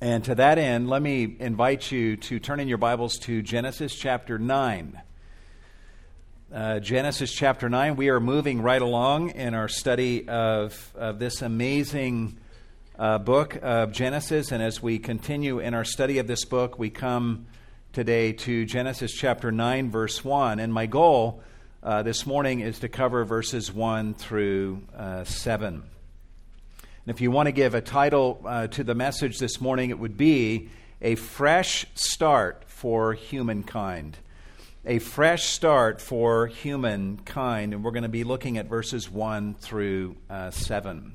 And to that end, let me invite you to turn in your Bibles to Genesis chapter 9. Uh, Genesis chapter 9. We are moving right along in our study of, of this amazing uh, book of Genesis. And as we continue in our study of this book, we come today to Genesis chapter 9, verse 1. And my goal uh, this morning is to cover verses 1 through uh, 7. And if you want to give a title uh, to the message this morning, it would be A Fresh Start for Humankind. A fresh start for humankind. And we're going to be looking at verses 1 through uh, 7.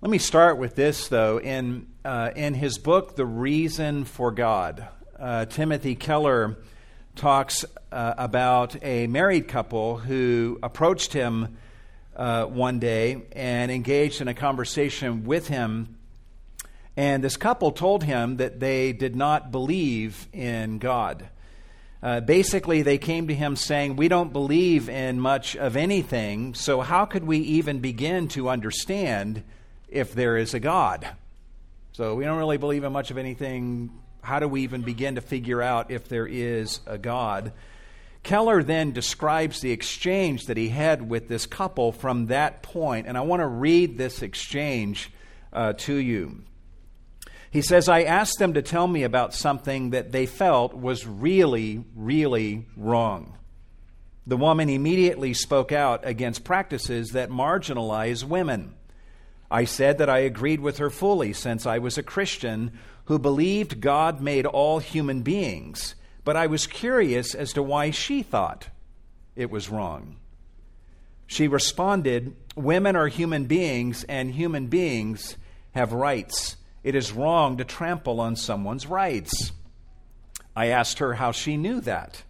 Let me start with this, though. In, uh, in his book, The Reason for God, uh, Timothy Keller talks uh, about a married couple who approached him uh, one day and engaged in a conversation with him. And this couple told him that they did not believe in God. Uh, basically, they came to him saying, We don't believe in much of anything, so how could we even begin to understand if there is a God? So we don't really believe in much of anything. How do we even begin to figure out if there is a God? Keller then describes the exchange that he had with this couple from that point, and I want to read this exchange uh, to you. He says, I asked them to tell me about something that they felt was really, really wrong. The woman immediately spoke out against practices that marginalize women. I said that I agreed with her fully since I was a Christian who believed God made all human beings but I was curious as to why she thought it was wrong. She responded, Women are human beings, and human beings have rights. It is wrong to trample on someone's rights. I asked her how she knew that.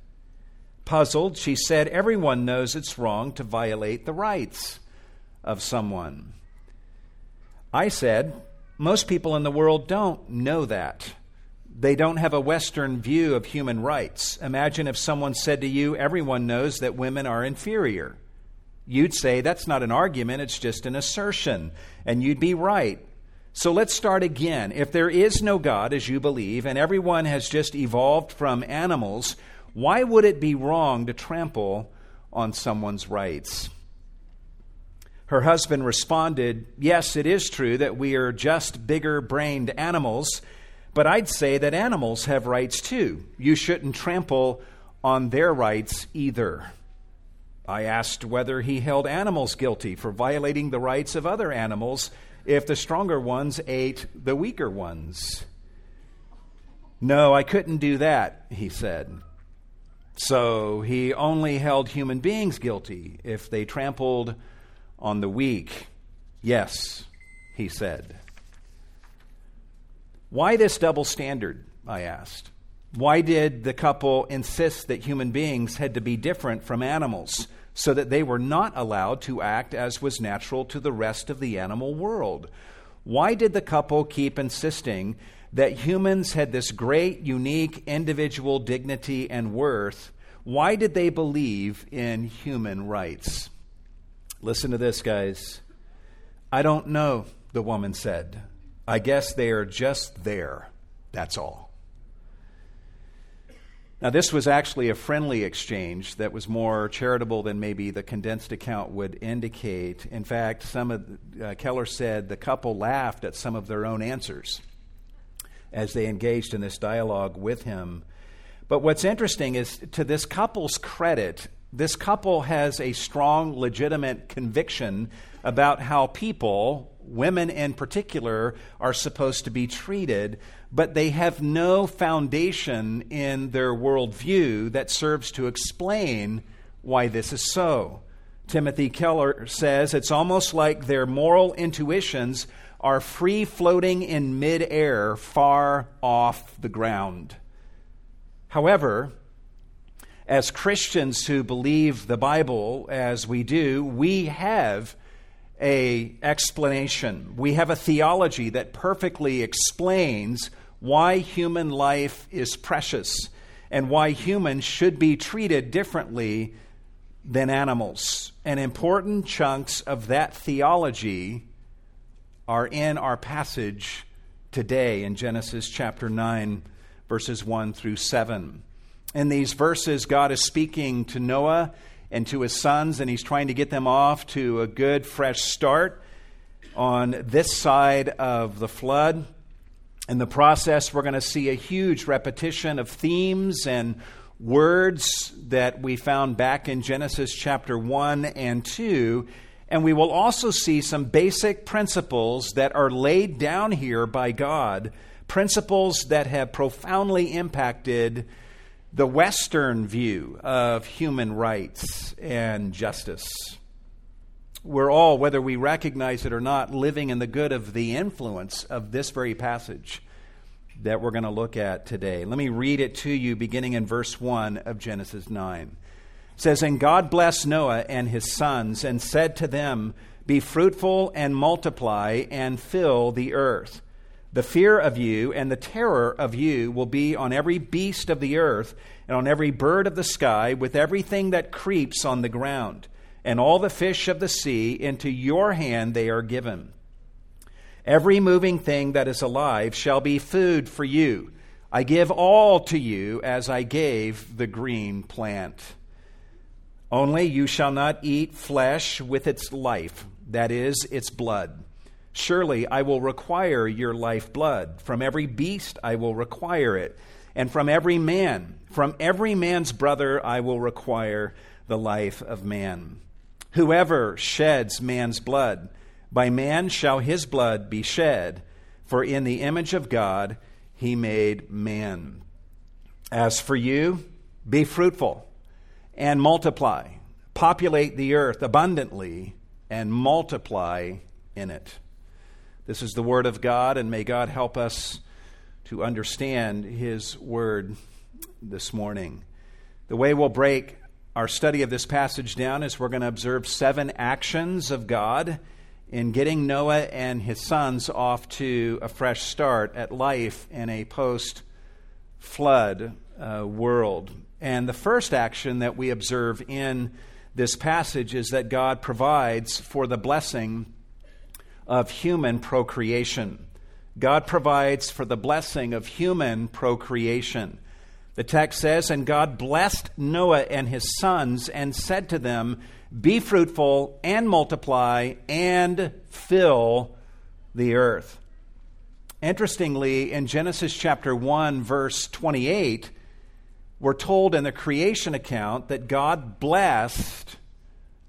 Puzzled, she said, Everyone knows it's wrong to violate the rights of someone. I said, Most people in the world don't know that. They don't have a Western view of human rights. Imagine if someone said to you, Everyone knows that women are inferior. You'd say, That's not an argument, it's just an assertion. And you'd be right. So let's start again. If there is no God, as you believe, and everyone has just evolved from animals, why would it be wrong to trample on someone's rights? Her husband responded, Yes, it is true that we are just bigger brained animals but I'd say that animals have rights too. You shouldn't trample on their rights either. I asked whether he held animals guilty for violating the rights of other animals if the stronger ones ate the weaker ones. No, I couldn't do that, he said. So he only held human beings guilty if they trampled on the weak. Yes, he said. Why this double standard? I asked. Why did the couple insist that human beings had to be different from animals so that they were not allowed to act as was natural to the rest of the animal world? Why did the couple keep insisting that humans had this great, unique, individual dignity and worth? Why did they believe in human rights? Listen to this, guys. I don't know, the woman said. I guess they are just there. That's all. Now, this was actually a friendly exchange that was more charitable than maybe the condensed account would indicate. In fact, some of uh, Keller said the couple laughed at some of their own answers as they engaged in this dialogue with him. But what's interesting is, to this couple's credit, this couple has a strong, legitimate conviction about how people, women in particular, are supposed to be treated, but they have no foundation in their worldview that serves to explain why this is so. Timothy Keller says it's almost like their moral intuitions are free floating in midair, far off the ground. However, as Christians who believe the Bible as we do, we have a explanation. We have a theology that perfectly explains why human life is precious and why humans should be treated differently than animals. And important chunks of that theology are in our passage today in Genesis chapter 9, verses 1 through 7. In these verses, God is speaking to Noah and to his sons, and he's trying to get them off to a good, fresh start on this side of the flood. In the process, we're going to see a huge repetition of themes and words that we found back in Genesis chapter 1 and 2 and we will also see some basic principles that are laid down here by God, principles that have profoundly impacted the Western view of human rights and justice. We're all, whether we recognize it or not, living in the good of the influence of this very passage that we're going to look at today. Let me read it to you beginning in verse 1 of Genesis 9 says, And God blessed Noah and his sons and said to them, Be fruitful and multiply and fill the earth. The fear of you and the terror of you will be on every beast of the earth and on every bird of the sky, with everything that creeps on the ground. And all the fish of the sea, into your hand they are given. Every moving thing that is alive shall be food for you. I give all to you as I gave the green plant. Only you shall not eat flesh with its life, that is, its blood. Surely I will require your lifeblood. From every beast I will require it, and from every man, from every man's brother I will require the life of man. Whoever sheds man's blood, by man shall his blood be shed, for in the image of God he made man. As for you, be fruitful and multiply. Populate the earth abundantly and multiply in it. This is the Word of God, and may God help us to understand His Word this morning. The way we'll break our study of this passage down is we're going to observe seven actions of God in getting Noah and his sons off to a fresh start at life in a post flood uh, world. And the first action that we observe in this passage is that God provides for the blessing of human procreation. God provides for the blessing of human procreation. The text says, And God blessed Noah and his sons and said to them, Be fruitful and multiply and fill the earth. Interestingly, in Genesis chapter 1, verse 28, we're told in the creation account that God blessed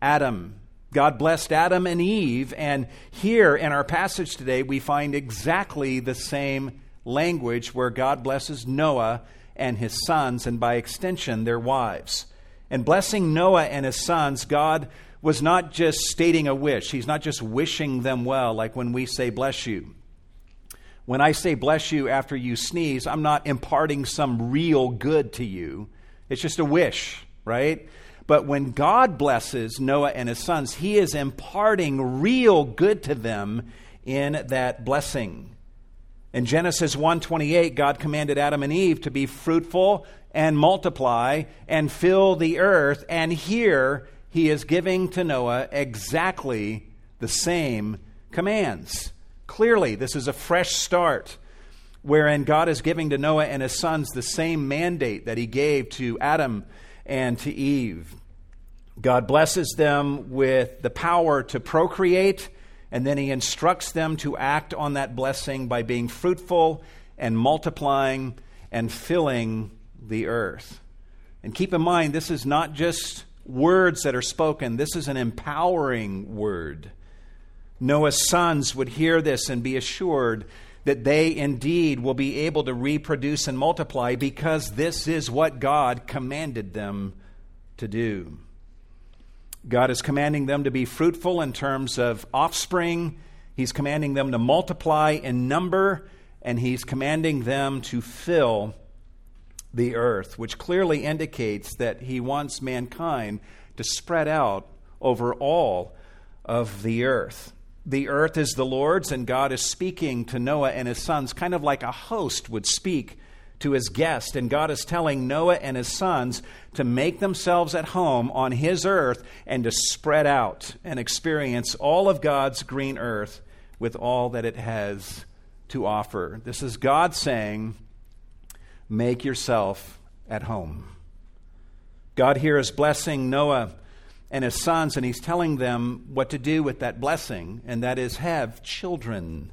Adam. God blessed Adam and Eve, and here in our passage today, we find exactly the same language where God blesses Noah and his sons, and by extension, their wives. And blessing Noah and his sons, God was not just stating a wish. He's not just wishing them well, like when we say, bless you. When I say bless you after you sneeze, I'm not imparting some real good to you. It's just a wish, right? But when God blesses Noah and his sons, he is imparting real good to them in that blessing. In Genesis 1:28, God commanded Adam and Eve to be fruitful and multiply and fill the earth, and here he is giving to Noah exactly the same commands. Clearly, this is a fresh start wherein God is giving to Noah and his sons the same mandate that he gave to Adam and to Eve. God blesses them with the power to procreate, and then he instructs them to act on that blessing by being fruitful and multiplying and filling the earth. And keep in mind, this is not just words that are spoken, this is an empowering word. Noah's sons would hear this and be assured that they indeed will be able to reproduce and multiply because this is what God commanded them to do. God is commanding them to be fruitful in terms of offspring, He's commanding them to multiply in number, and He's commanding them to fill the earth, which clearly indicates that He wants mankind to spread out over all of the earth. The earth is the Lord's, and God is speaking to Noah and his sons, kind of like a host would speak to his guest. And God is telling Noah and his sons to make themselves at home on his earth and to spread out and experience all of God's green earth with all that it has to offer. This is God saying, Make yourself at home. God here is blessing Noah and his sons, and he's telling them what to do with that blessing, and that is have children.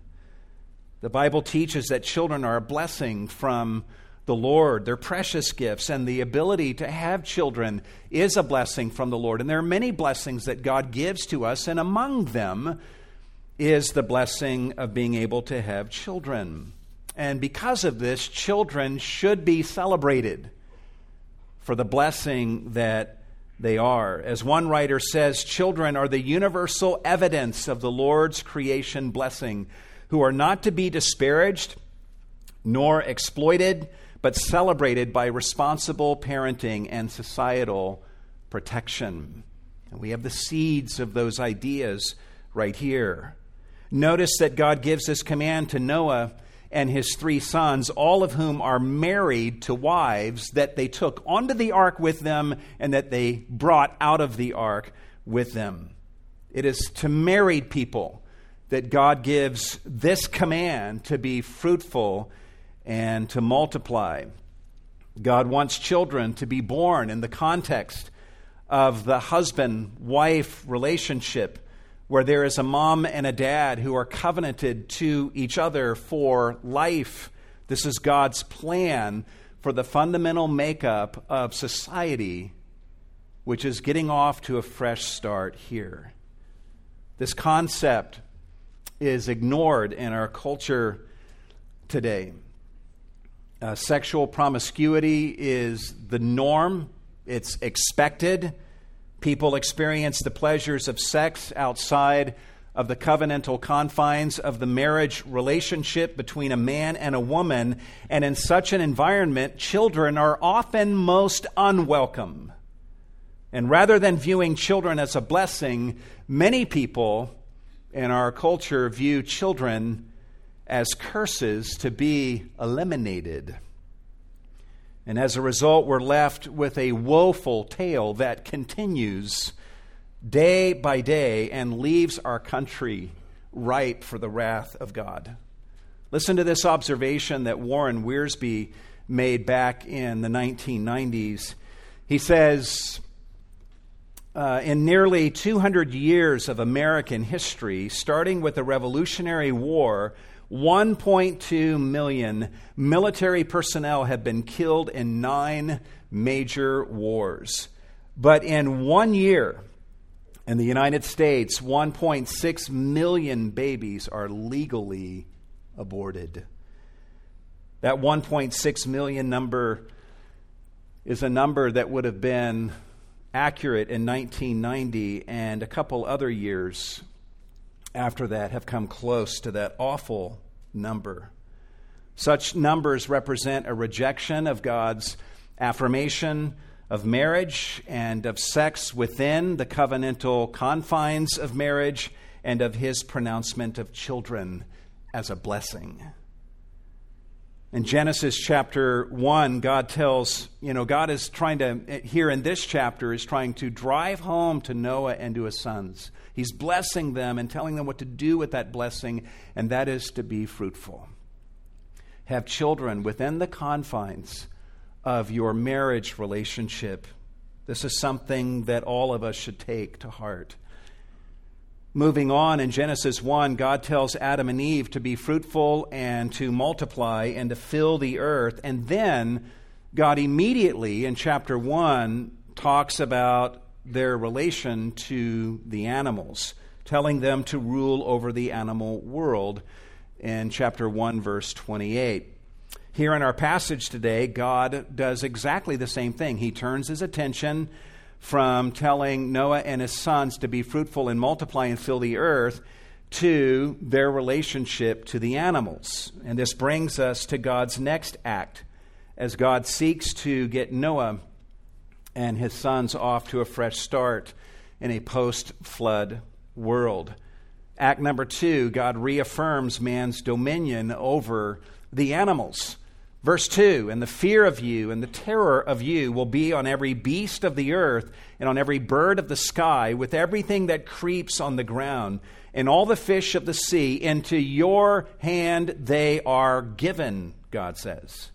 The Bible teaches that children are a blessing from the Lord. They're precious gifts, and the ability to have children is a blessing from the Lord. And there are many blessings that God gives to us, and among them is the blessing of being able to have children. And because of this, children should be celebrated for the blessing that they are. As one writer says, children are the universal evidence of the Lord's creation blessing, who are not to be disparaged nor exploited, but celebrated by responsible parenting and societal protection. And we have the seeds of those ideas right here. Notice that God gives this command to Noah and his three sons, all of whom are married to wives that they took onto the ark with them and that they brought out of the ark with them. It is to married people that God gives this command to be fruitful and to multiply. God wants children to be born in the context of the husband wife relationship where there is a mom and a dad who are covenanted to each other for life. This is God's plan for the fundamental makeup of society, which is getting off to a fresh start here. This concept is ignored in our culture today. Uh, sexual promiscuity is the norm, it's expected People experience the pleasures of sex outside of the covenantal confines of the marriage relationship between a man and a woman, and in such an environment, children are often most unwelcome. And rather than viewing children as a blessing, many people in our culture view children as curses to be eliminated. And as a result, we're left with a woeful tale that continues day by day and leaves our country ripe for the wrath of God. Listen to this observation that Warren Wiersbe made back in the 1990s. He says, uh, in nearly 200 years of American history, starting with the Revolutionary War, 1.2 million military personnel have been killed in nine major wars. But in one year, in the United States, 1.6 million babies are legally aborted. That 1.6 million number is a number that would have been accurate in 1990 and a couple other years after that have come close to that awful number. Such numbers represent a rejection of God's affirmation of marriage and of sex within the covenantal confines of marriage and of his pronouncement of children as a blessing. In Genesis chapter 1, God tells, you know, God is trying to, here in this chapter, is trying to drive home to Noah and to his sons. He's blessing them and telling them what to do with that blessing, and that is to be fruitful. Have children within the confines of your marriage relationship. This is something that all of us should take to heart. Moving on in Genesis 1, God tells Adam and Eve to be fruitful and to multiply and to fill the earth. And then God immediately in chapter 1 talks about their relation to the animals, telling them to rule over the animal world in chapter 1, verse 28. Here in our passage today, God does exactly the same thing. He turns his attention from telling Noah and his sons to be fruitful and multiply and fill the earth to their relationship to the animals. And this brings us to God's next act as God seeks to get Noah and his sons off to a fresh start in a post flood world. Act number two God reaffirms man's dominion over the animals. Verse 2 And the fear of you and the terror of you will be on every beast of the earth and on every bird of the sky, with everything that creeps on the ground, and all the fish of the sea. Into your hand they are given, God says.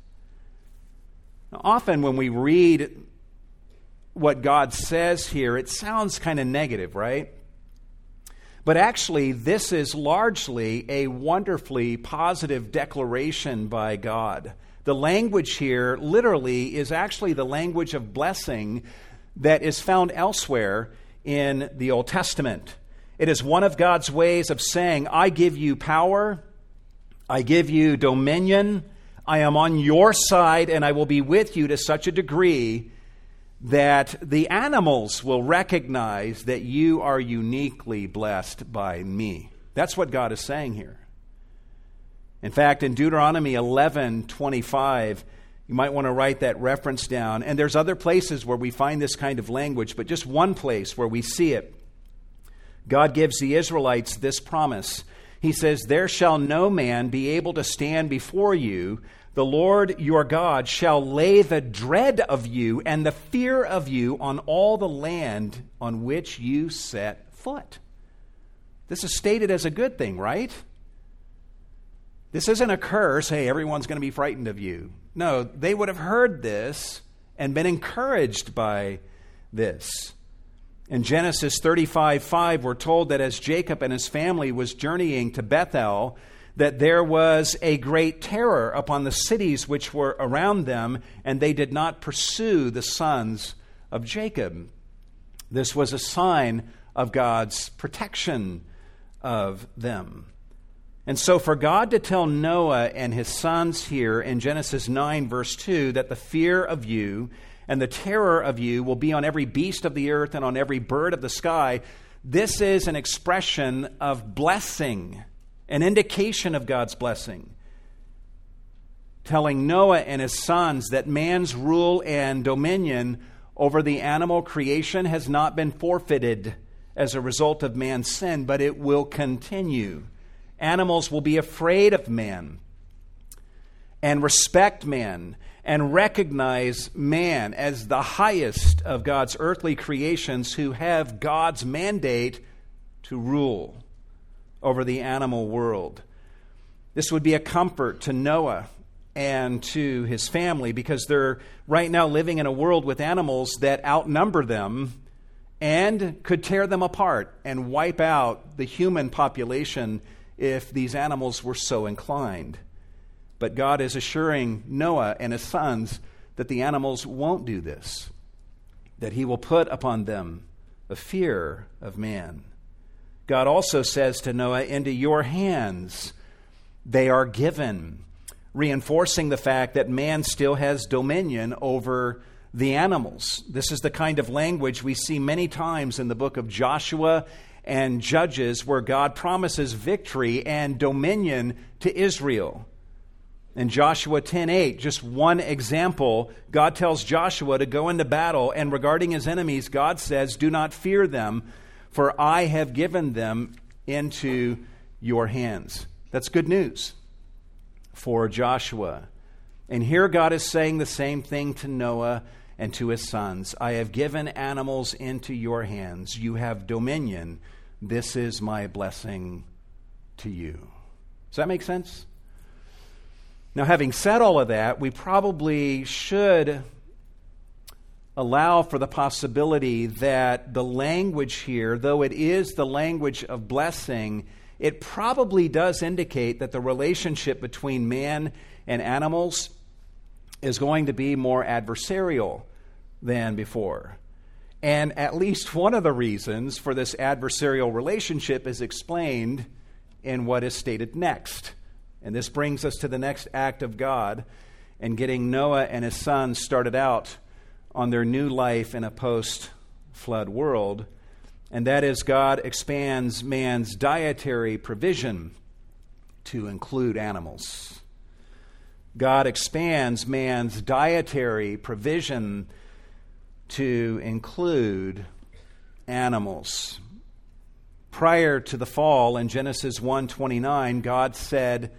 Now, often when we read what God says here, it sounds kind of negative, right? But actually, this is largely a wonderfully positive declaration by God. The language here, literally, is actually the language of blessing that is found elsewhere in the Old Testament. It is one of God's ways of saying, I give you power, I give you dominion, I am on your side, and I will be with you to such a degree that the animals will recognize that you are uniquely blessed by me. That's what God is saying here. In fact, in Deuteronomy 11 25, you might want to write that reference down. And there's other places where we find this kind of language, but just one place where we see it. God gives the Israelites this promise. He says, There shall no man be able to stand before you. The Lord your God shall lay the dread of you and the fear of you on all the land on which you set foot. This is stated as a good thing, right? This isn't a curse, hey, everyone's going to be frightened of you. No, they would have heard this and been encouraged by this. In Genesis 35 5, we're told that as Jacob and his family was journeying to Bethel, that there was a great terror upon the cities which were around them, and they did not pursue the sons of Jacob. This was a sign of God's protection of them. And so, for God to tell Noah and his sons here in Genesis 9, verse 2, that the fear of you and the terror of you will be on every beast of the earth and on every bird of the sky, this is an expression of blessing, an indication of God's blessing. Telling Noah and his sons that man's rule and dominion over the animal creation has not been forfeited as a result of man's sin, but it will continue animals will be afraid of man and respect man and recognize man as the highest of God's earthly creations who have God's mandate to rule over the animal world. This would be a comfort to Noah and to his family because they're right now living in a world with animals that outnumber them and could tear them apart and wipe out the human population if these animals were so inclined. But God is assuring Noah and his sons that the animals won't do this, that he will put upon them a fear of man. God also says to Noah, Into your hands they are given, reinforcing the fact that man still has dominion over the animals. This is the kind of language we see many times in the book of Joshua and Judges where God promises victory and dominion to Israel. In Joshua 10:8, just one example, God tells Joshua to go into battle and regarding his enemies, God says, "Do not fear them, for I have given them into your hands." That's good news for Joshua. And here God is saying the same thing to Noah and to his sons I have given animals into your hands. You have dominion. This is my blessing to you. Does that make sense? Now, having said all of that, we probably should allow for the possibility that the language here, though it is the language of blessing, it probably does indicate that the relationship between man and animals is going to be more adversarial than before. And at least one of the reasons for this adversarial relationship is explained in what is stated next. And this brings us to the next act of God and getting Noah and his sons started out on their new life in a post flood world. And that is, God expands man's dietary provision to include animals. God expands man's dietary provision to include animals. Prior to the fall in Genesis 1:29, God said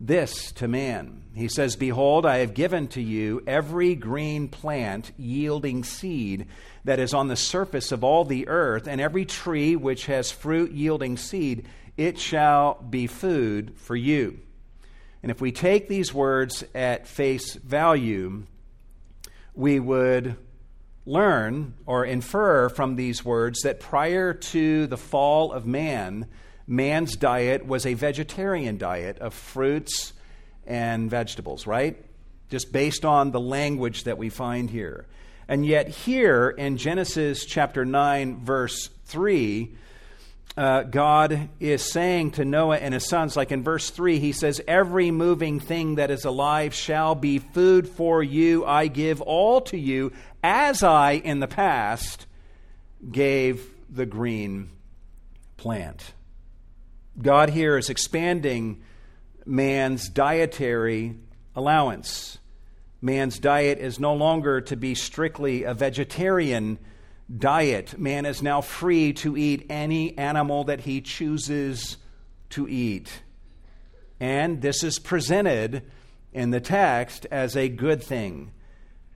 this to man. He says, Behold, I have given to you every green plant yielding seed that is on the surface of all the earth, and every tree which has fruit yielding seed, it shall be food for you. And if we take these words at face value, we would learn or infer from these words that prior to the fall of man, man's diet was a vegetarian diet of fruits and vegetables, right? Just based on the language that we find here. And yet, here in Genesis chapter 9, verse 3, uh, God is saying to Noah and his sons, like in verse 3, he says, Every moving thing that is alive shall be food for you. I give all to you, as I in the past gave the green plant. God here is expanding man's dietary allowance. Man's diet is no longer to be strictly a vegetarian diet. Man is now free to eat any animal that he chooses to eat. And this is presented in the text as a good thing.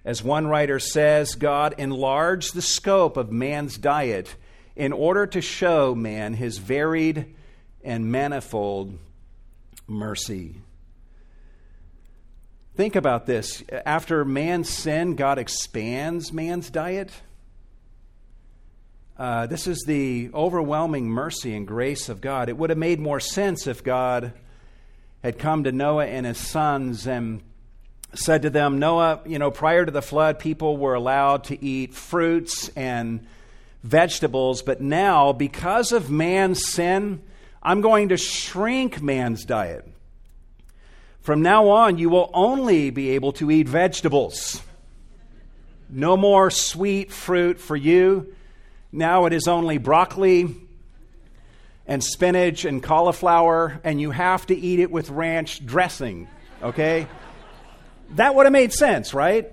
As one writer says, God enlarged the scope of man's diet in order to show man his varied and manifold mercy. Think about this. After man's sin, God expands man's diet. Uh, this is the overwhelming mercy and grace of God. It would have made more sense if God had come to Noah and his sons and said to them, Noah, you know, prior to the flood, people were allowed to eat fruits and vegetables, but now, because of man's sin, I'm going to shrink man's diet. From now on, you will only be able to eat vegetables. No more sweet fruit for you. Now it is only broccoli and spinach and cauliflower, and you have to eat it with ranch dressing, okay? that would have made sense, right?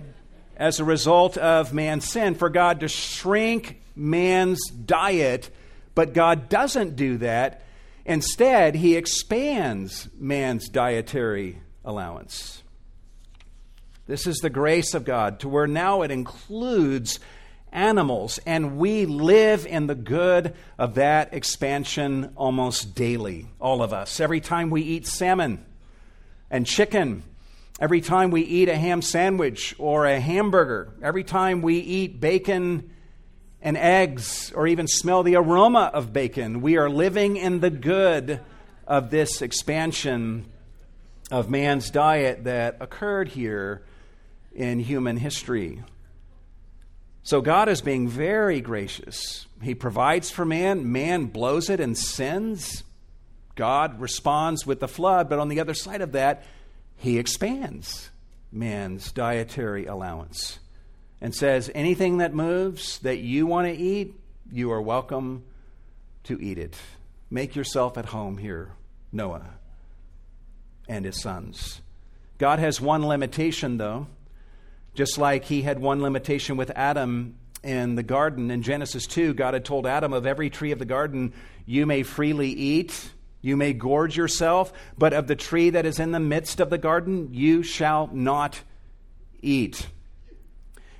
As a result of man's sin, for God to shrink man's diet, but God doesn't do that. Instead, He expands man's dietary allowance. This is the grace of God, to where now it includes animals, and we live in the good of that expansion almost daily, all of us. Every time we eat salmon and chicken, every time we eat a ham sandwich or a hamburger, every time we eat bacon and eggs, or even smell the aroma of bacon, we are living in the good of this expansion of man's diet that occurred here in human history. So God is being very gracious. He provides for man, man blows it and sins. God responds with the flood, but on the other side of that, he expands man's dietary allowance and says, anything that moves that you want to eat, you are welcome to eat it. Make yourself at home here, Noah and his sons. God has one limitation, though. Just like he had one limitation with Adam in the garden. In Genesis 2, God had told Adam, Of every tree of the garden you may freely eat, you may gorge yourself, but of the tree that is in the midst of the garden you shall not eat.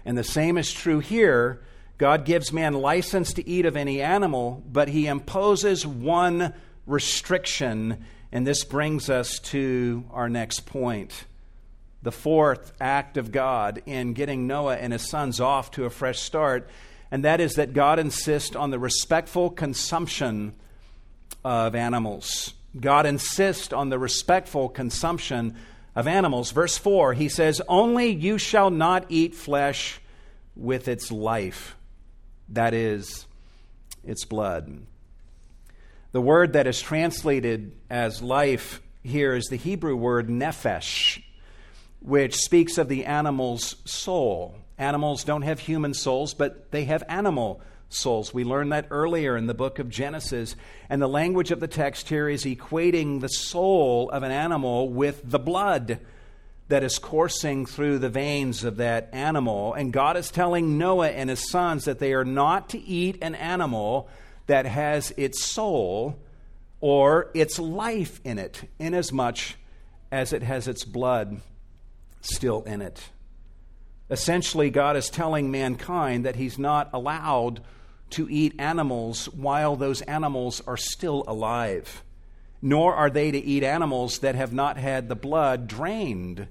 And the same is true here. God gives man license to eat of any animal, but he imposes one restriction, and this brings us to our next point the fourth act of God in getting Noah and his sons off to a fresh start, and that is that God insists on the respectful consumption of animals. God insists on the respectful consumption of animals. Verse 4, he says, Only you shall not eat flesh with its life, that is, its blood. The word that is translated as life here is the Hebrew word nephesh which speaks of the animal's soul. Animals don't have human souls, but they have animal souls. We learned that earlier in the book of Genesis. And the language of the text here is equating the soul of an animal with the blood that is coursing through the veins of that animal. And God is telling Noah and his sons that they are not to eat an animal that has its soul or its life in it, inasmuch as it has its blood still in it. Essentially, God is telling mankind that He's not allowed to eat animals while those animals are still alive, nor are they to eat animals that have not had the blood drained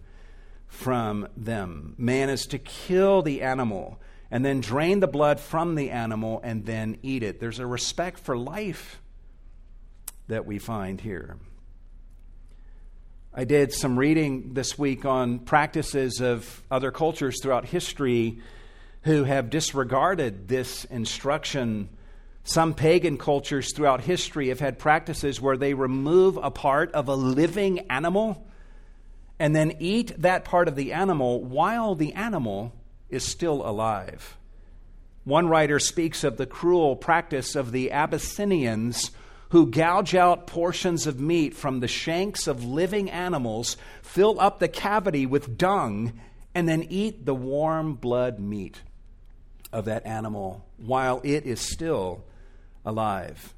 from them. Man is to kill the animal and then drain the blood from the animal and then eat it. There's a respect for life that we find here. I did some reading this week on practices of other cultures throughout history who have disregarded this instruction. Some pagan cultures throughout history have had practices where they remove a part of a living animal and then eat that part of the animal while the animal is still alive. One writer speaks of the cruel practice of the Abyssinians who gouge out portions of meat from the shanks of living animals, fill up the cavity with dung, and then eat the warm blood meat of that animal while it is still alive.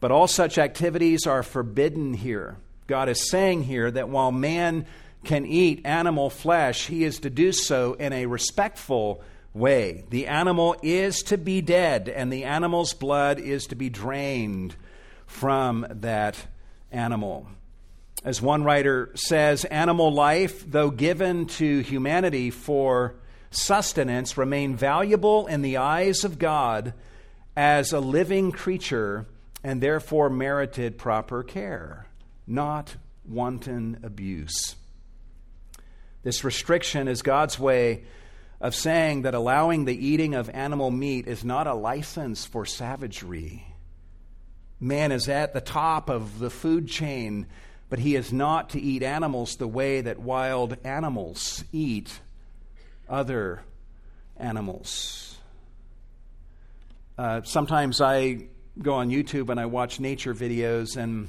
But all such activities are forbidden here. God is saying here that while man can eat animal flesh, he is to do so in a respectful way. The animal is to be dead, and the animal's blood is to be drained from that animal. As one writer says, animal life, though given to humanity for sustenance, remain valuable in the eyes of God as a living creature and therefore merited proper care, not wanton abuse. This restriction is God's way of saying that allowing the eating of animal meat is not a license for savagery Man is at the top of the food chain, but he is not to eat animals the way that wild animals eat other animals. Uh, sometimes I go on YouTube and I watch nature videos, and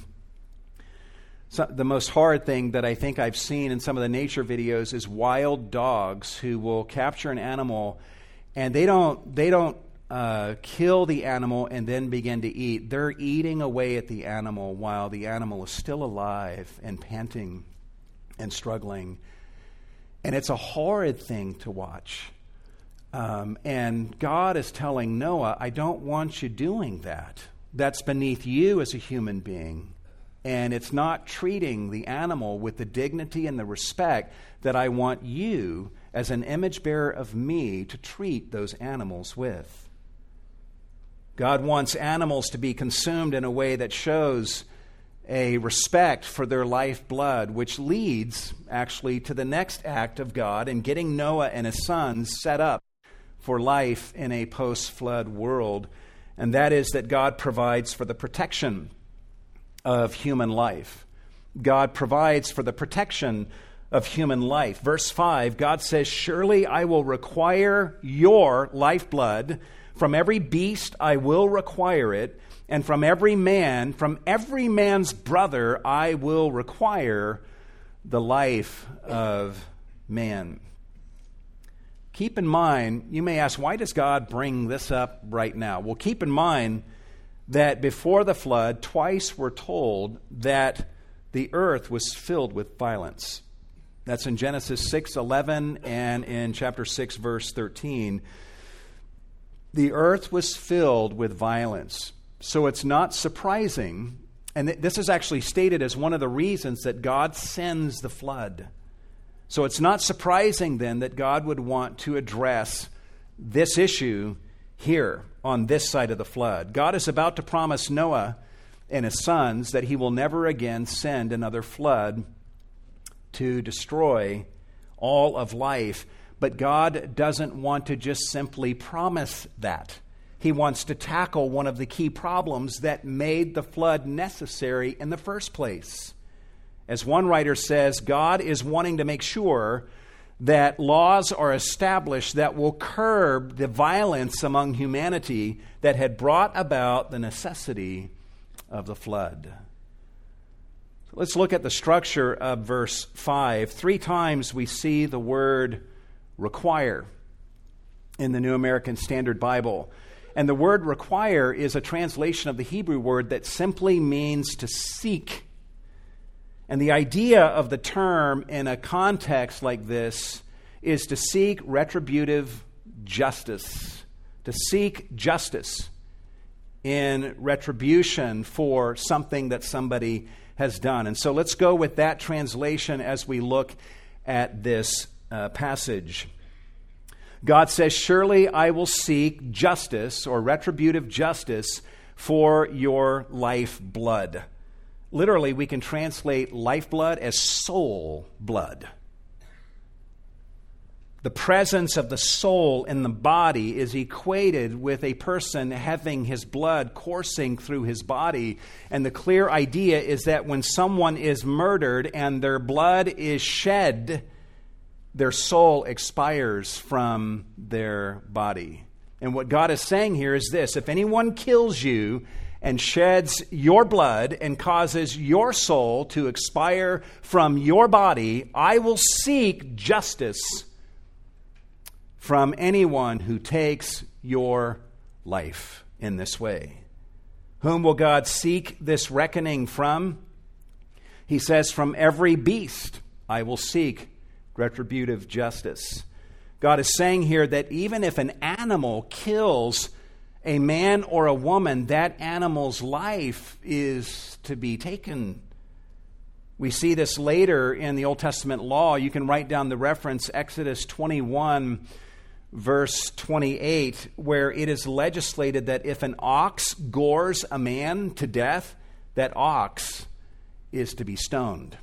so the most hard thing that I think I've seen in some of the nature videos is wild dogs who will capture an animal and they don't they don't uh, kill the animal and then begin to eat. They're eating away at the animal while the animal is still alive and panting and struggling. And it's a horrid thing to watch. Um, and God is telling Noah, I don't want you doing that. That's beneath you as a human being. And it's not treating the animal with the dignity and the respect that I want you, as an image bearer of me, to treat those animals with. God wants animals to be consumed in a way that shows a respect for their lifeblood, which leads actually to the next act of God in getting Noah and his sons set up for life in a post flood world. And that is that God provides for the protection of human life. God provides for the protection of human life. Verse 5 God says, Surely I will require your lifeblood from every beast I will require it, and from every man, from every man's brother, I will require the life of man. Keep in mind, you may ask, why does God bring this up right now? Well, keep in mind that before the flood, twice we're told that the earth was filled with violence. That's in Genesis 6:11 and in chapter 6 verse 13 the earth was filled with violence. So it's not surprising, and this is actually stated as one of the reasons that God sends the flood. So it's not surprising then that God would want to address this issue here on this side of the flood. God is about to promise Noah and his sons that he will never again send another flood to destroy all of life. But God doesn't want to just simply promise that. He wants to tackle one of the key problems that made the flood necessary in the first place. As one writer says, God is wanting to make sure that laws are established that will curb the violence among humanity that had brought about the necessity of the flood. So let's look at the structure of verse 5. Three times we see the word require in the New American Standard Bible. And the word require is a translation of the Hebrew word that simply means to seek. And the idea of the term in a context like this is to seek retributive justice, to seek justice in retribution for something that somebody has done. And so let's go with that translation as we look at this uh, passage. God says, Surely I will seek justice or retributive justice for your life blood. Literally, we can translate lifeblood as soul blood. The presence of the soul in the body is equated with a person having his blood coursing through his body. And the clear idea is that when someone is murdered and their blood is shed, their soul expires from their body. And what God is saying here is this if anyone kills you and sheds your blood and causes your soul to expire from your body, I will seek justice from anyone who takes your life in this way. Whom will God seek this reckoning from? He says, From every beast I will seek retributive justice. God is saying here that even if an animal kills a man or a woman, that animal's life is to be taken. We see this later in the Old Testament law. You can write down the reference, Exodus 21 verse 28, where it is legislated that if an ox gores a man to death, that ox is to be stoned.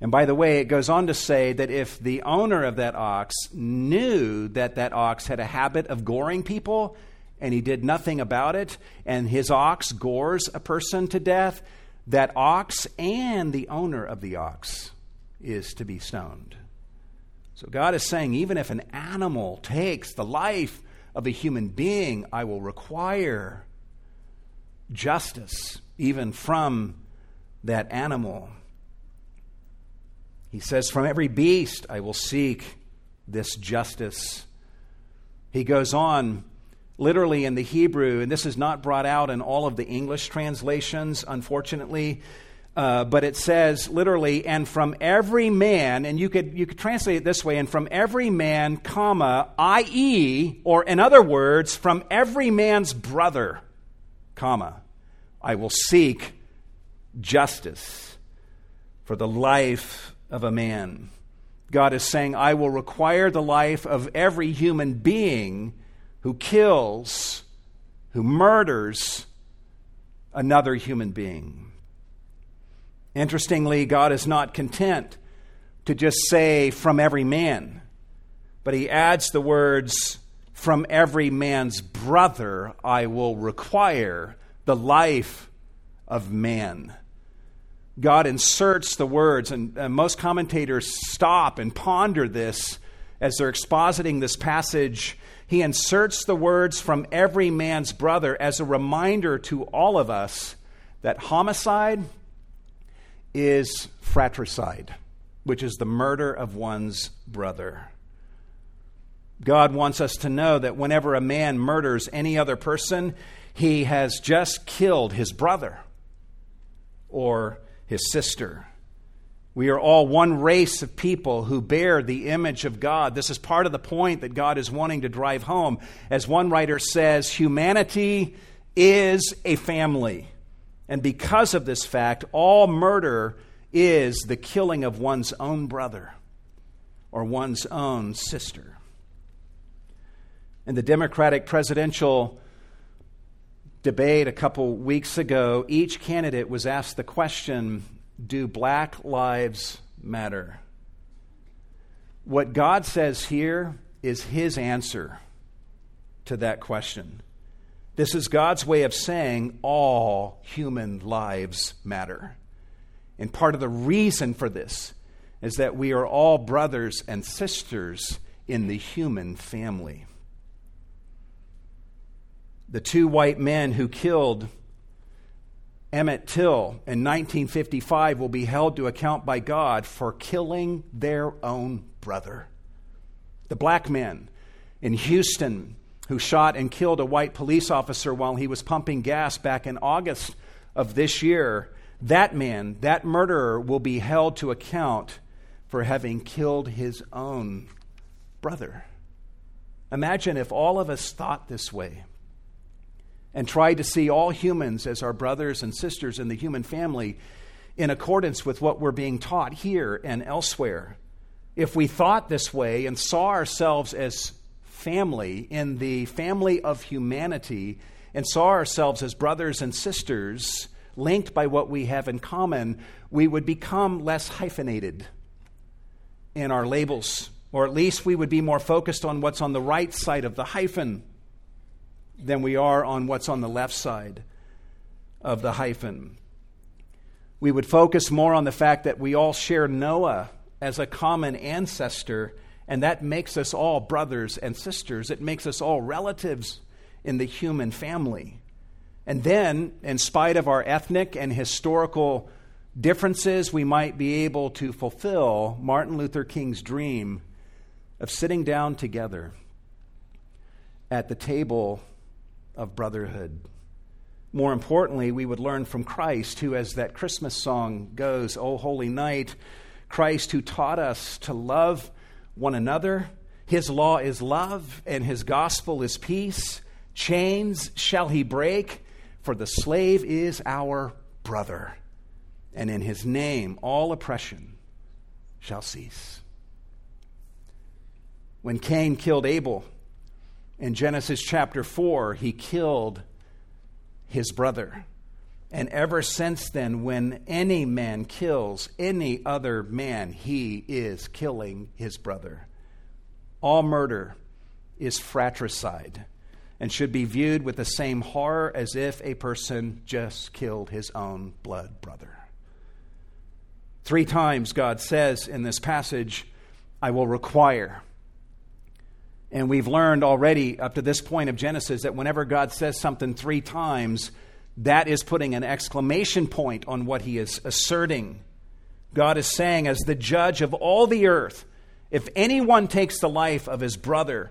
And by the way, it goes on to say that if the owner of that ox knew that that ox had a habit of goring people and he did nothing about it, and his ox gores a person to death, that ox and the owner of the ox is to be stoned. So God is saying, even if an animal takes the life of a human being, I will require justice even from that animal. He says, From every beast I will seek this justice. He goes on, literally in the Hebrew, and this is not brought out in all of the English translations, unfortunately. Uh, but it says literally, and from every man, and you could, you could translate it this way, and from every man, comma, i.e., or in other words, from every man's brother, comma, I will seek justice for the life of a man. God is saying, I will require the life of every human being who kills, who murders another human being. Interestingly, God is not content to just say from every man, but he adds the words, from every man's brother I will require the life of man. God inserts the words, and, and most commentators stop and ponder this as they're expositing this passage. He inserts the words from every man's brother as a reminder to all of us that homicide is fratricide, which is the murder of one's brother. God wants us to know that whenever a man murders any other person, he has just killed his brother or his sister. We are all one race of people who bear the image of God. This is part of the point that God is wanting to drive home. As one writer says, humanity is a family. And because of this fact, all murder is the killing of one's own brother or one's own sister. In the Democratic presidential debate a couple weeks ago, each candidate was asked the question Do black lives matter? What God says here is his answer to that question. This is God's way of saying all human lives matter. And part of the reason for this is that we are all brothers and sisters in the human family. The two white men who killed Emmett Till in 1955 will be held to account by God for killing their own brother. The black men in Houston who shot and killed a white police officer while he was pumping gas back in August of this year, that man, that murderer, will be held to account for having killed his own brother. Imagine if all of us thought this way and tried to see all humans as our brothers and sisters in the human family in accordance with what we're being taught here and elsewhere. If we thought this way and saw ourselves as family in the family of humanity and saw ourselves as brothers and sisters linked by what we have in common, we would become less hyphenated in our labels, or at least we would be more focused on what's on the right side of the hyphen than we are on what's on the left side of the hyphen. We would focus more on the fact that we all share Noah as a common ancestor, and that makes us all brothers and sisters. It makes us all relatives in the human family. And then, in spite of our ethnic and historical differences, we might be able to fulfill Martin Luther King's dream of sitting down together at the table of brotherhood. More importantly, we would learn from Christ, who, as that Christmas song goes, O Holy Night, Christ who taught us to love one another. His law is love, and his gospel is peace. Chains shall he break, for the slave is our brother. And in his name all oppression shall cease. When Cain killed Abel, in Genesis chapter 4, he killed his brother. And ever since then, when any man kills any other man, he is killing his brother. All murder is fratricide and should be viewed with the same horror as if a person just killed his own blood brother. Three times God says in this passage, I will require. And we've learned already up to this point of Genesis that whenever God says something three times, that is putting an exclamation point on what he is asserting. God is saying, as the judge of all the earth, if anyone takes the life of his brother,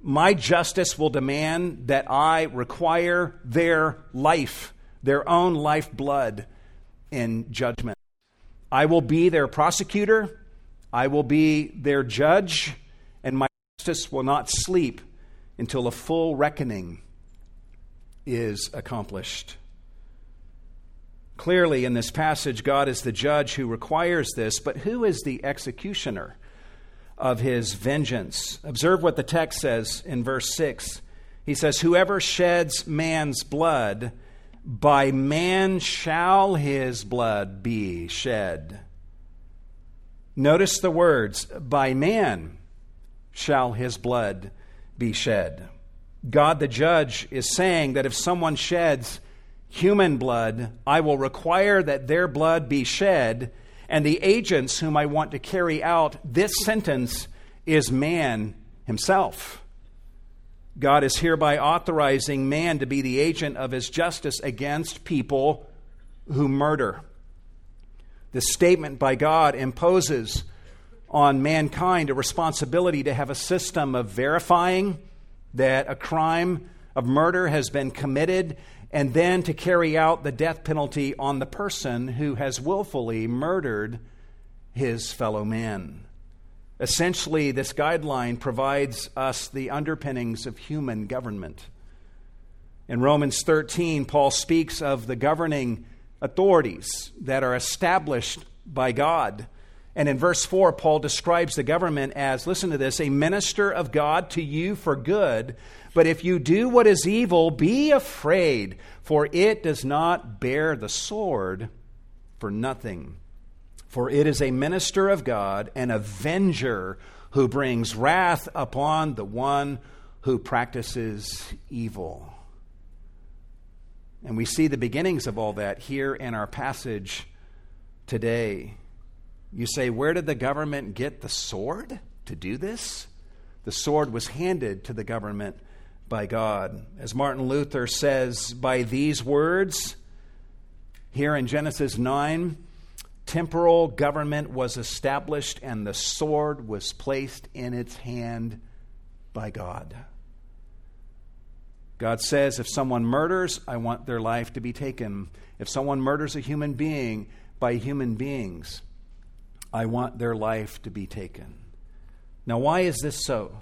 my justice will demand that I require their life, their own life blood in judgment. I will be their prosecutor, I will be their judge, justice will not sleep until a full reckoning is accomplished. Clearly, in this passage, God is the judge who requires this, but who is the executioner of his vengeance? Observe what the text says in verse 6. He says, Whoever sheds man's blood, by man shall his blood be shed. Notice the words, by man shall his blood be shed. God the judge is saying that if someone sheds human blood, I will require that their blood be shed, and the agents whom I want to carry out this sentence is man himself. God is hereby authorizing man to be the agent of his justice against people who murder. The statement by God imposes on mankind a responsibility to have a system of verifying that a crime of murder has been committed and then to carry out the death penalty on the person who has willfully murdered his fellow man. Essentially, this guideline provides us the underpinnings of human government. In Romans 13, Paul speaks of the governing authorities that are established by God and in verse 4, Paul describes the government as, listen to this, a minister of God to you for good. But if you do what is evil, be afraid, for it does not bear the sword for nothing. For it is a minister of God, an avenger who brings wrath upon the one who practices evil. And we see the beginnings of all that here in our passage today. You say, where did the government get the sword to do this? The sword was handed to the government by God. As Martin Luther says, by these words, here in Genesis 9, temporal government was established and the sword was placed in its hand by God. God says, if someone murders, I want their life to be taken. If someone murders a human being by human beings, I want their life to be taken. Now, why is this so?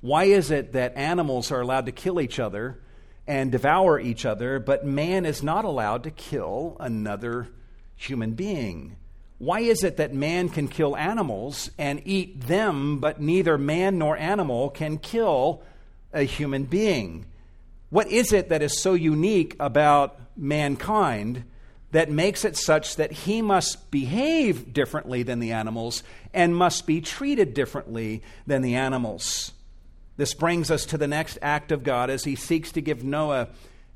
Why is it that animals are allowed to kill each other and devour each other, but man is not allowed to kill another human being? Why is it that man can kill animals and eat them, but neither man nor animal can kill a human being? What is it that is so unique about mankind that makes it such that he must behave differently than the animals and must be treated differently than the animals? This brings us to the next act of God as he seeks to give Noah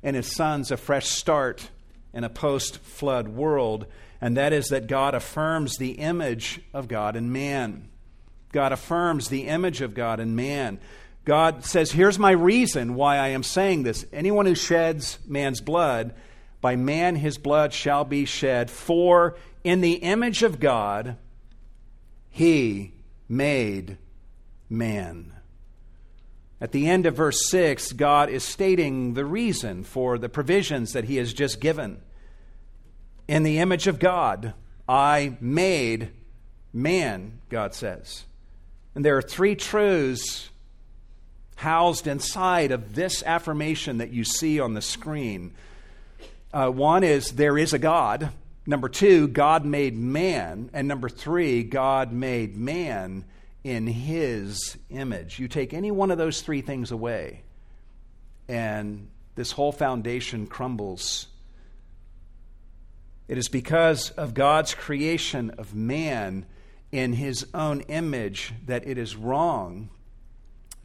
and his sons a fresh start in a post flood world, and that is that God affirms the image of God in man. God affirms the image of God in man. God says, Here's my reason why I am saying this. Anyone who sheds man's blood, by man his blood shall be shed. For in the image of God, he made man. At the end of verse 6, God is stating the reason for the provisions that he has just given. In the image of God, I made man, God says. And there are three truths housed inside of this affirmation that you see on the screen. Uh, one is there is a God. Number two, God made man. And number three, God made man in his image. You take any one of those three things away, and this whole foundation crumbles. It is because of God's creation of man in his own image that it is wrong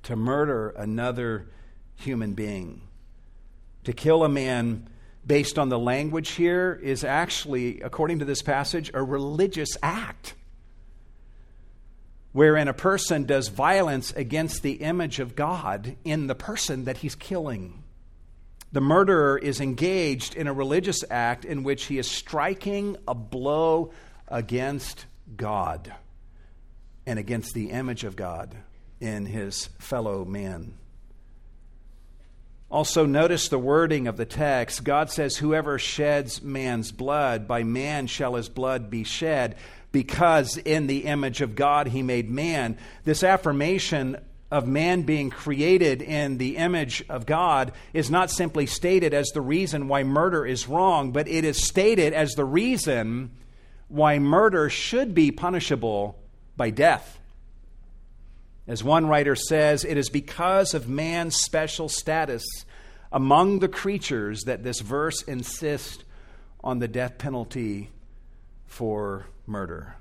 to murder another human being. To kill a man based on the language here is actually, according to this passage, a religious act wherein a person does violence against the image of God in the person that he's killing. The murderer is engaged in a religious act in which he is striking a blow against God and against the image of God in his fellow man. Also, notice the wording of the text. God says, Whoever sheds man's blood, by man shall his blood be shed, because in the image of God he made man. This affirmation of man being created in the image of God is not simply stated as the reason why murder is wrong, but it is stated as the reason why murder should be punishable by death. As one writer says, it is because of man's special status among the creatures that this verse insists on the death penalty for murder.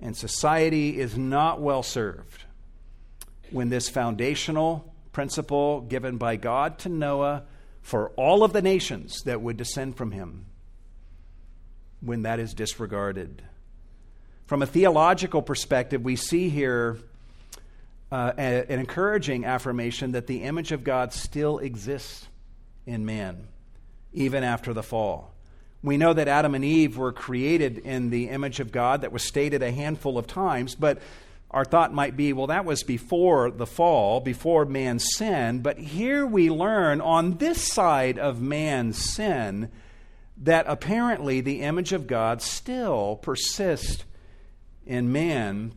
And society is not well served when this foundational principle given by God to Noah for all of the nations that would descend from him, when that is disregarded. From a theological perspective, we see here uh, an encouraging affirmation that the image of God still exists in man, even after the fall. We know that Adam and Eve were created in the image of God that was stated a handful of times, but our thought might be, well, that was before the fall, before man's sin. But here we learn on this side of man's sin that apparently the image of God still persists in man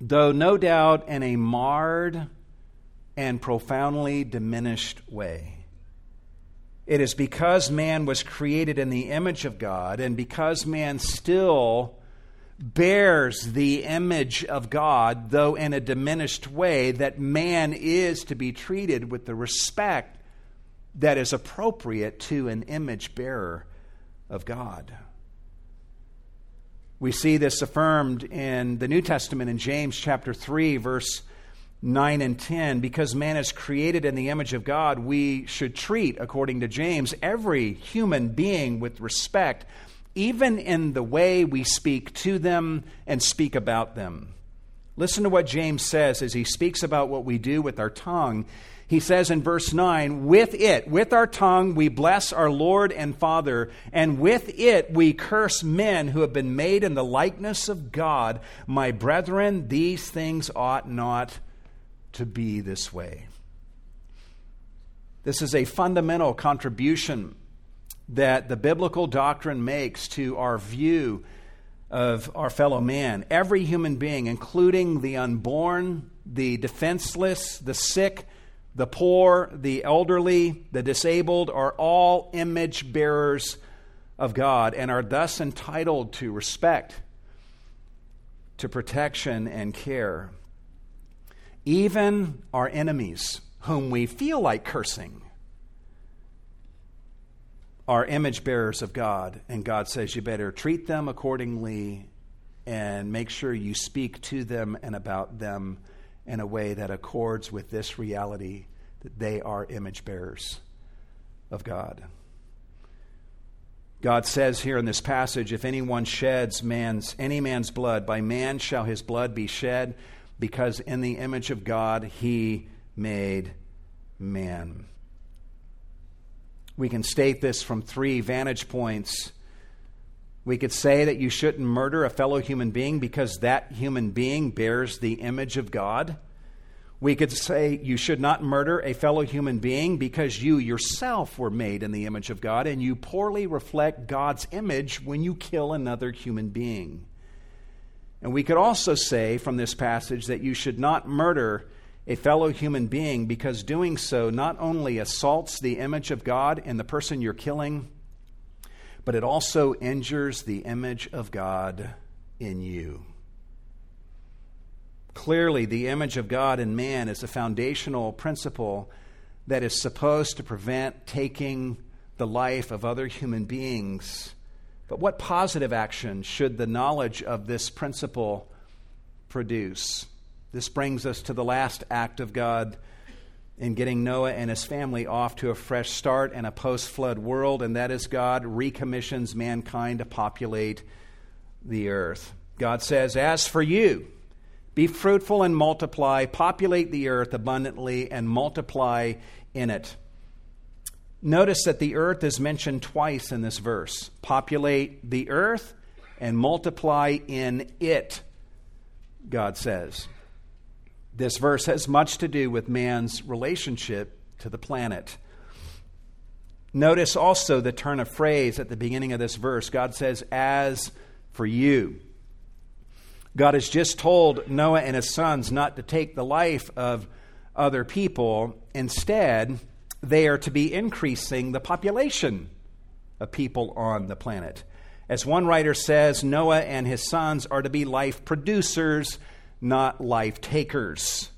though no doubt in a marred and profoundly diminished way. It is because man was created in the image of God, and because man still bears the image of God, though in a diminished way, that man is to be treated with the respect that is appropriate to an image bearer of God. We see this affirmed in the New Testament in James chapter 3, verse 9 and 10. Because man is created in the image of God, we should treat, according to James, every human being with respect, even in the way we speak to them and speak about them. Listen to what James says as he speaks about what we do with our tongue he says in verse 9, With it, with our tongue, we bless our Lord and Father, and with it we curse men who have been made in the likeness of God. My brethren, these things ought not to be this way. This is a fundamental contribution that the biblical doctrine makes to our view of our fellow man. Every human being, including the unborn, the defenseless, the sick, the poor, the elderly, the disabled, are all image bearers of God and are thus entitled to respect, to protection, and care. Even our enemies, whom we feel like cursing, are image bearers of God, and God says you better treat them accordingly and make sure you speak to them and about them in a way that accords with this reality that they are image bearers of God. God says here in this passage, if anyone sheds man's any man's blood, by man shall his blood be shed, because in the image of God he made man. We can state this from three vantage points. We could say that you shouldn't murder a fellow human being because that human being bears the image of God. We could say you should not murder a fellow human being because you yourself were made in the image of God and you poorly reflect God's image when you kill another human being. And we could also say from this passage that you should not murder a fellow human being because doing so not only assaults the image of God in the person you're killing, but it also injures the image of God in you. Clearly, the image of God in man is a foundational principle that is supposed to prevent taking the life of other human beings. But what positive action should the knowledge of this principle produce? This brings us to the last act of God in getting Noah and his family off to a fresh start in a post flood world, and that is God recommissions mankind to populate the earth. God says, As for you, be fruitful and multiply, populate the earth abundantly, and multiply in it. Notice that the earth is mentioned twice in this verse populate the earth and multiply in it, God says. This verse has much to do with man's relationship to the planet. Notice also the turn of phrase at the beginning of this verse. God says, As for you. God has just told Noah and his sons not to take the life of other people. Instead, they are to be increasing the population of people on the planet. As one writer says, Noah and his sons are to be life producers not life takers.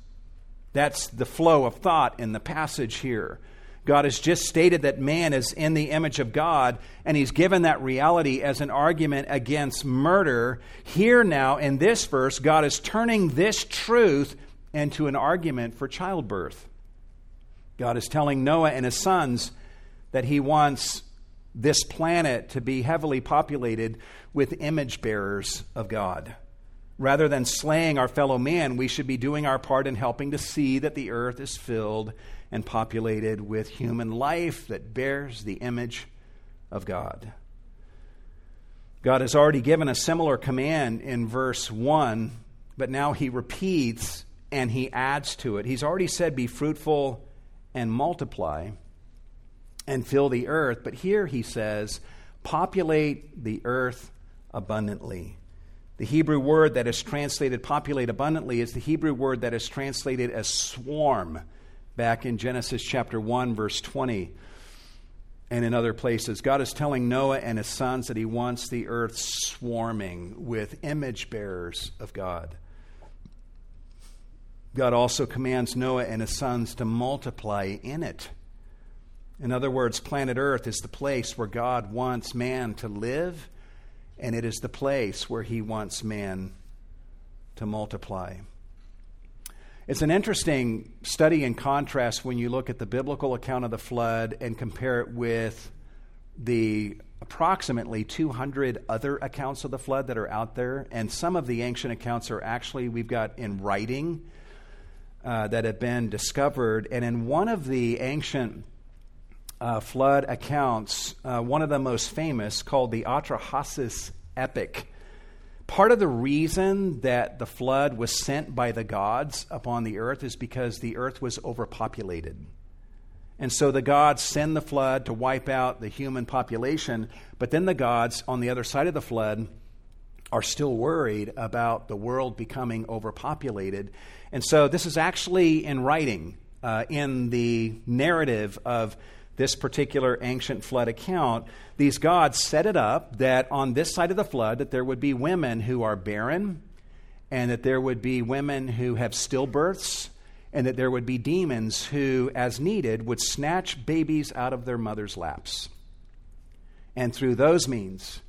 That's the flow of thought in the passage here. God has just stated that man is in the image of God, and he's given that reality as an argument against murder. Here now, in this verse, God is turning this truth into an argument for childbirth. God is telling Noah and his sons that he wants this planet to be heavily populated with image bearers of God. Rather than slaying our fellow man, we should be doing our part in helping to see that the earth is filled and populated with human life that bears the image of God. God has already given a similar command in verse 1, but now he repeats and he adds to it. He's already said, Be fruitful and multiply and fill the earth, but here he says, Populate the earth abundantly. The Hebrew word that is translated populate abundantly is the Hebrew word that is translated as swarm back in Genesis chapter 1, verse 20, and in other places. God is telling Noah and his sons that he wants the earth swarming with image bearers of God. God also commands Noah and his sons to multiply in it. In other words, planet Earth is the place where God wants man to live and it is the place where he wants man to multiply. It's an interesting study in contrast when you look at the biblical account of the flood and compare it with the approximately 200 other accounts of the flood that are out there. And some of the ancient accounts are actually, we've got in writing uh, that have been discovered. And in one of the ancient uh, flood accounts, uh, one of the most famous, called the Atrahasis epic. Part of the reason that the flood was sent by the gods upon the earth is because the earth was overpopulated. And so the gods send the flood to wipe out the human population, but then the gods on the other side of the flood are still worried about the world becoming overpopulated. And so this is actually in writing uh, in the narrative of this particular ancient flood account. These gods set it up that on this side of the flood that there would be women who are barren and that there would be women who have stillbirths and that there would be demons who, as needed, would snatch babies out of their mothers' laps. And through those means,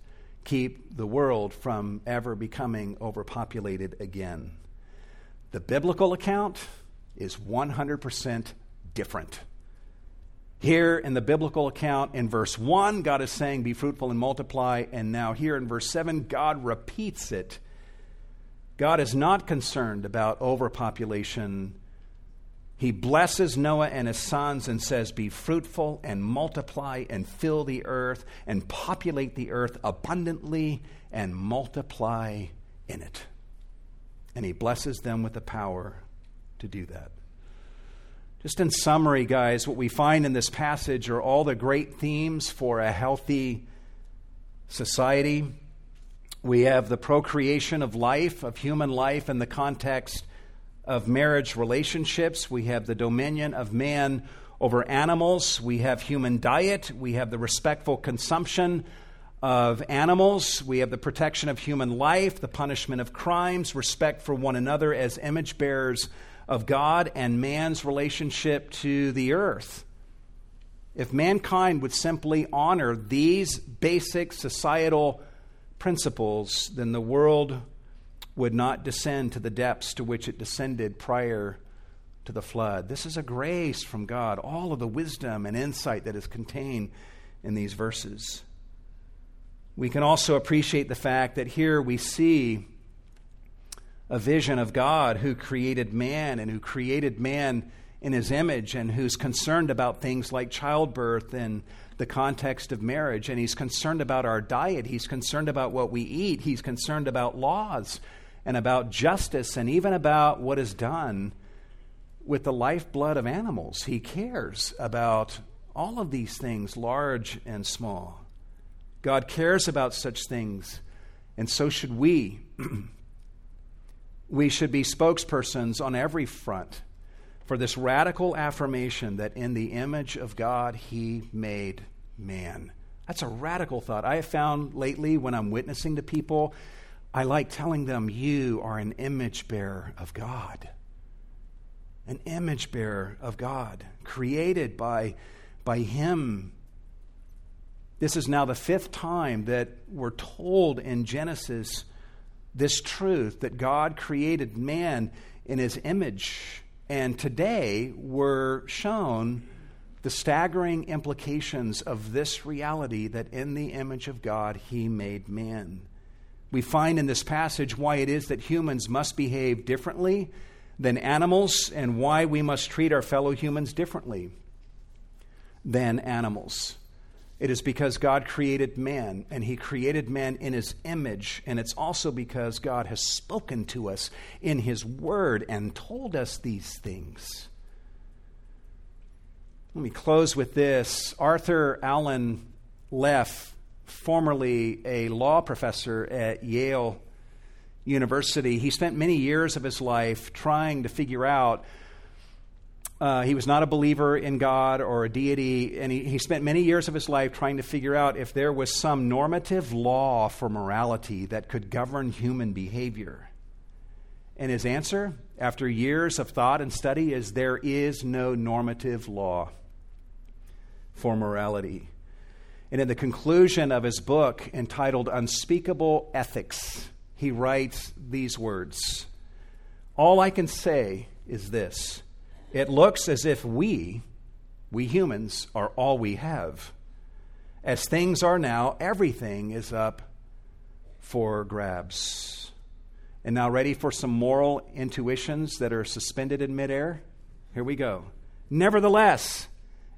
keep the world from ever becoming overpopulated again. The biblical account is 100% different. Here in the biblical account, in verse 1, God is saying, Be fruitful and multiply. And now, here in verse 7, God repeats it. God is not concerned about overpopulation he blesses Noah and his sons and says, Be fruitful and multiply and fill the earth and populate the earth abundantly and multiply in it. And he blesses them with the power to do that. Just in summary, guys, what we find in this passage are all the great themes for a healthy society. We have the procreation of life, of human life, in the context of marriage relationships. We have the dominion of man over animals. We have human diet. We have the respectful consumption of animals. We have the protection of human life, the punishment of crimes, respect for one another as image bearers of God, and man's relationship to the earth. If mankind would simply honor these basic societal principles, then the world would not descend to the depths to which it descended prior to the flood. This is a grace from God, all of the wisdom and insight that is contained in these verses. We can also appreciate the fact that here we see a vision of God who created man and who created man in his image and who's concerned about things like childbirth and the context of marriage. And he's concerned about our diet. He's concerned about what we eat. He's concerned about laws and about justice and even about what is done with the lifeblood of animals. He cares about all of these things, large and small. God cares about such things, and so should we. we should be spokespersons on every front for this radical affirmation that in the image of God, He made man. That's a radical thought. I have found lately when I'm witnessing to people I like telling them, You are an image bearer of God. An image bearer of God, created by, by Him. This is now the fifth time that we're told in Genesis this truth that God created man in His image. And today we're shown the staggering implications of this reality that in the image of God He made man we find in this passage why it is that humans must behave differently than animals and why we must treat our fellow humans differently than animals. It is because God created man, and He created man in His image, and it's also because God has spoken to us in His Word and told us these things. Let me close with this. Arthur Allen Leff formerly a law professor at Yale University. He spent many years of his life trying to figure out. Uh, he was not a believer in God or a deity, and he, he spent many years of his life trying to figure out if there was some normative law for morality that could govern human behavior. And his answer, after years of thought and study, is there is no normative law for morality. And in the conclusion of his book entitled Unspeakable Ethics, he writes these words All I can say is this it looks as if we, we humans, are all we have. As things are now, everything is up for grabs. And now, ready for some moral intuitions that are suspended in midair? Here we go. Nevertheless,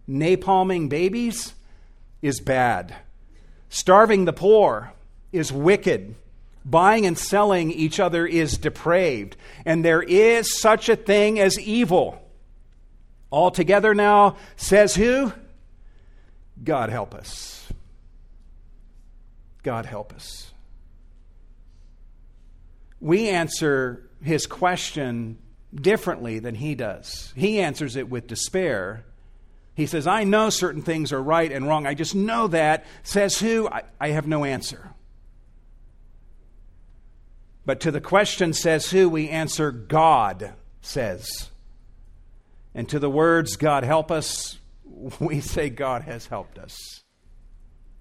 napalming babies is bad. Starving the poor is wicked. Buying and selling each other is depraved. And there is such a thing as evil. All together now, says who? God help us. God help us. We answer his question differently than he does. He answers it with despair. He says, I know certain things are right and wrong. I just know that. Says who? I, I have no answer. But to the question, says who, we answer, God says. And to the words, God help us, we say, God has helped us.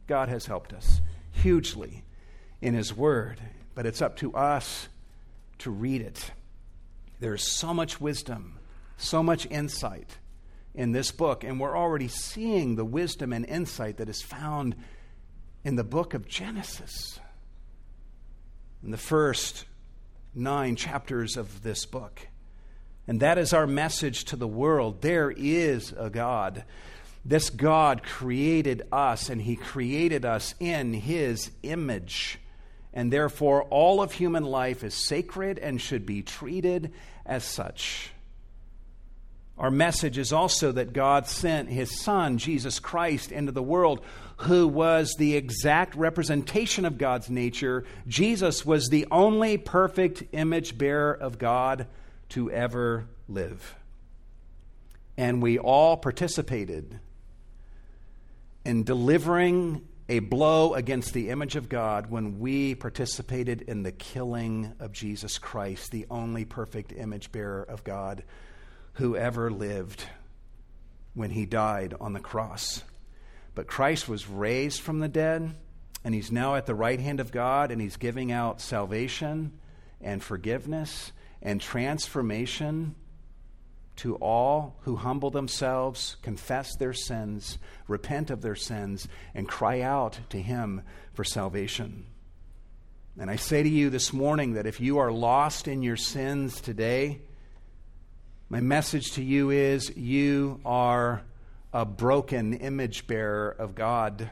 God has helped us hugely in His Word, but it's up to us to read it. There's so much wisdom, so much insight in this book, and we're already seeing the wisdom and insight that is found in the book of Genesis. In the first nine chapters of this book. And that is our message to the world. There is a God. This God created us, and He created us in His image. And therefore, all of human life is sacred and should be treated as such. Our message is also that God sent his Son, Jesus Christ, into the world, who was the exact representation of God's nature. Jesus was the only perfect image bearer of God to ever live. And we all participated in delivering a blow against the image of God when we participated in the killing of Jesus Christ, the only perfect image bearer of God who ever lived when he died on the cross. But Christ was raised from the dead, and he's now at the right hand of God, and he's giving out salvation and forgiveness and transformation to all who humble themselves, confess their sins, repent of their sins, and cry out to Him for salvation. And I say to you this morning that if you are lost in your sins today, my message to you is you are a broken image bearer of God.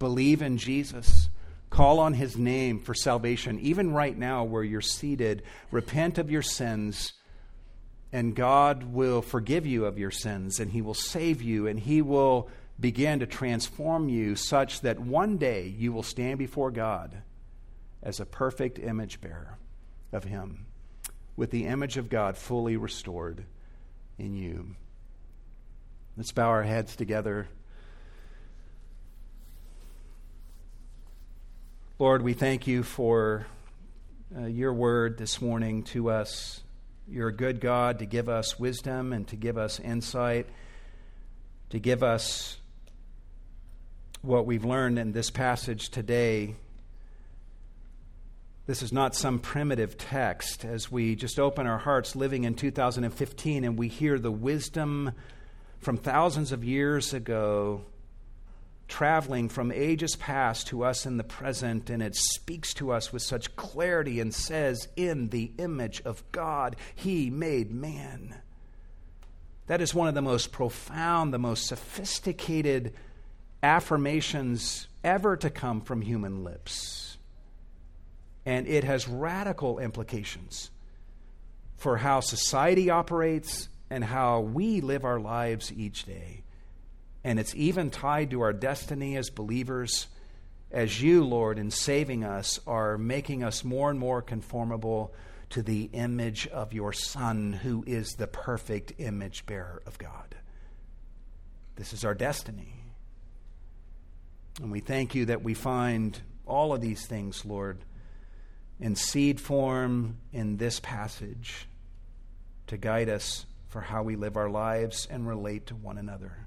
Believe in Jesus. Call on his name for salvation. Even right now, where you're seated, repent of your sins and God will forgive you of your sins, and He will save you, and He will begin to transform you such that one day you will stand before God as a perfect image bearer of Him, with the image of God fully restored in you. Let's bow our heads together. Lord, we thank you for uh, your word this morning to us. You're a good God to give us wisdom and to give us insight, to give us what we've learned in this passage today. This is not some primitive text as we just open our hearts living in 2015 and we hear the wisdom from thousands of years ago traveling from ages past to us in the present, and it speaks to us with such clarity and says, In the image of God, He made man. That is one of the most profound, the most sophisticated affirmations ever to come from human lips. And it has radical implications for how society operates and how we live our lives each day and it's even tied to our destiny as believers, as you, Lord, in saving us, are making us more and more conformable to the image of your Son, who is the perfect image bearer of God. This is our destiny. And we thank you that we find all of these things, Lord, in seed form in this passage to guide us for how we live our lives and relate to one another.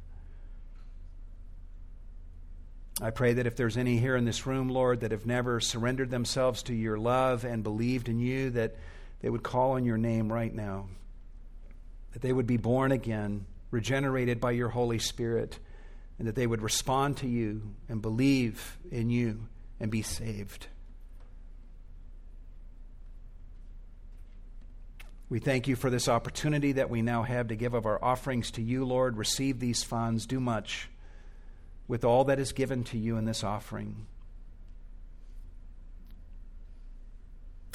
I pray that if there's any here in this room, Lord, that have never surrendered themselves to your love and believed in you, that they would call on your name right now, that they would be born again, regenerated by your Holy Spirit, and that they would respond to you and believe in you and be saved. We thank you for this opportunity that we now have to give of our offerings to you, Lord. Receive these funds, do much with all that is given to you in this offering.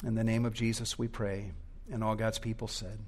In the name of Jesus, we pray. And all God's people said,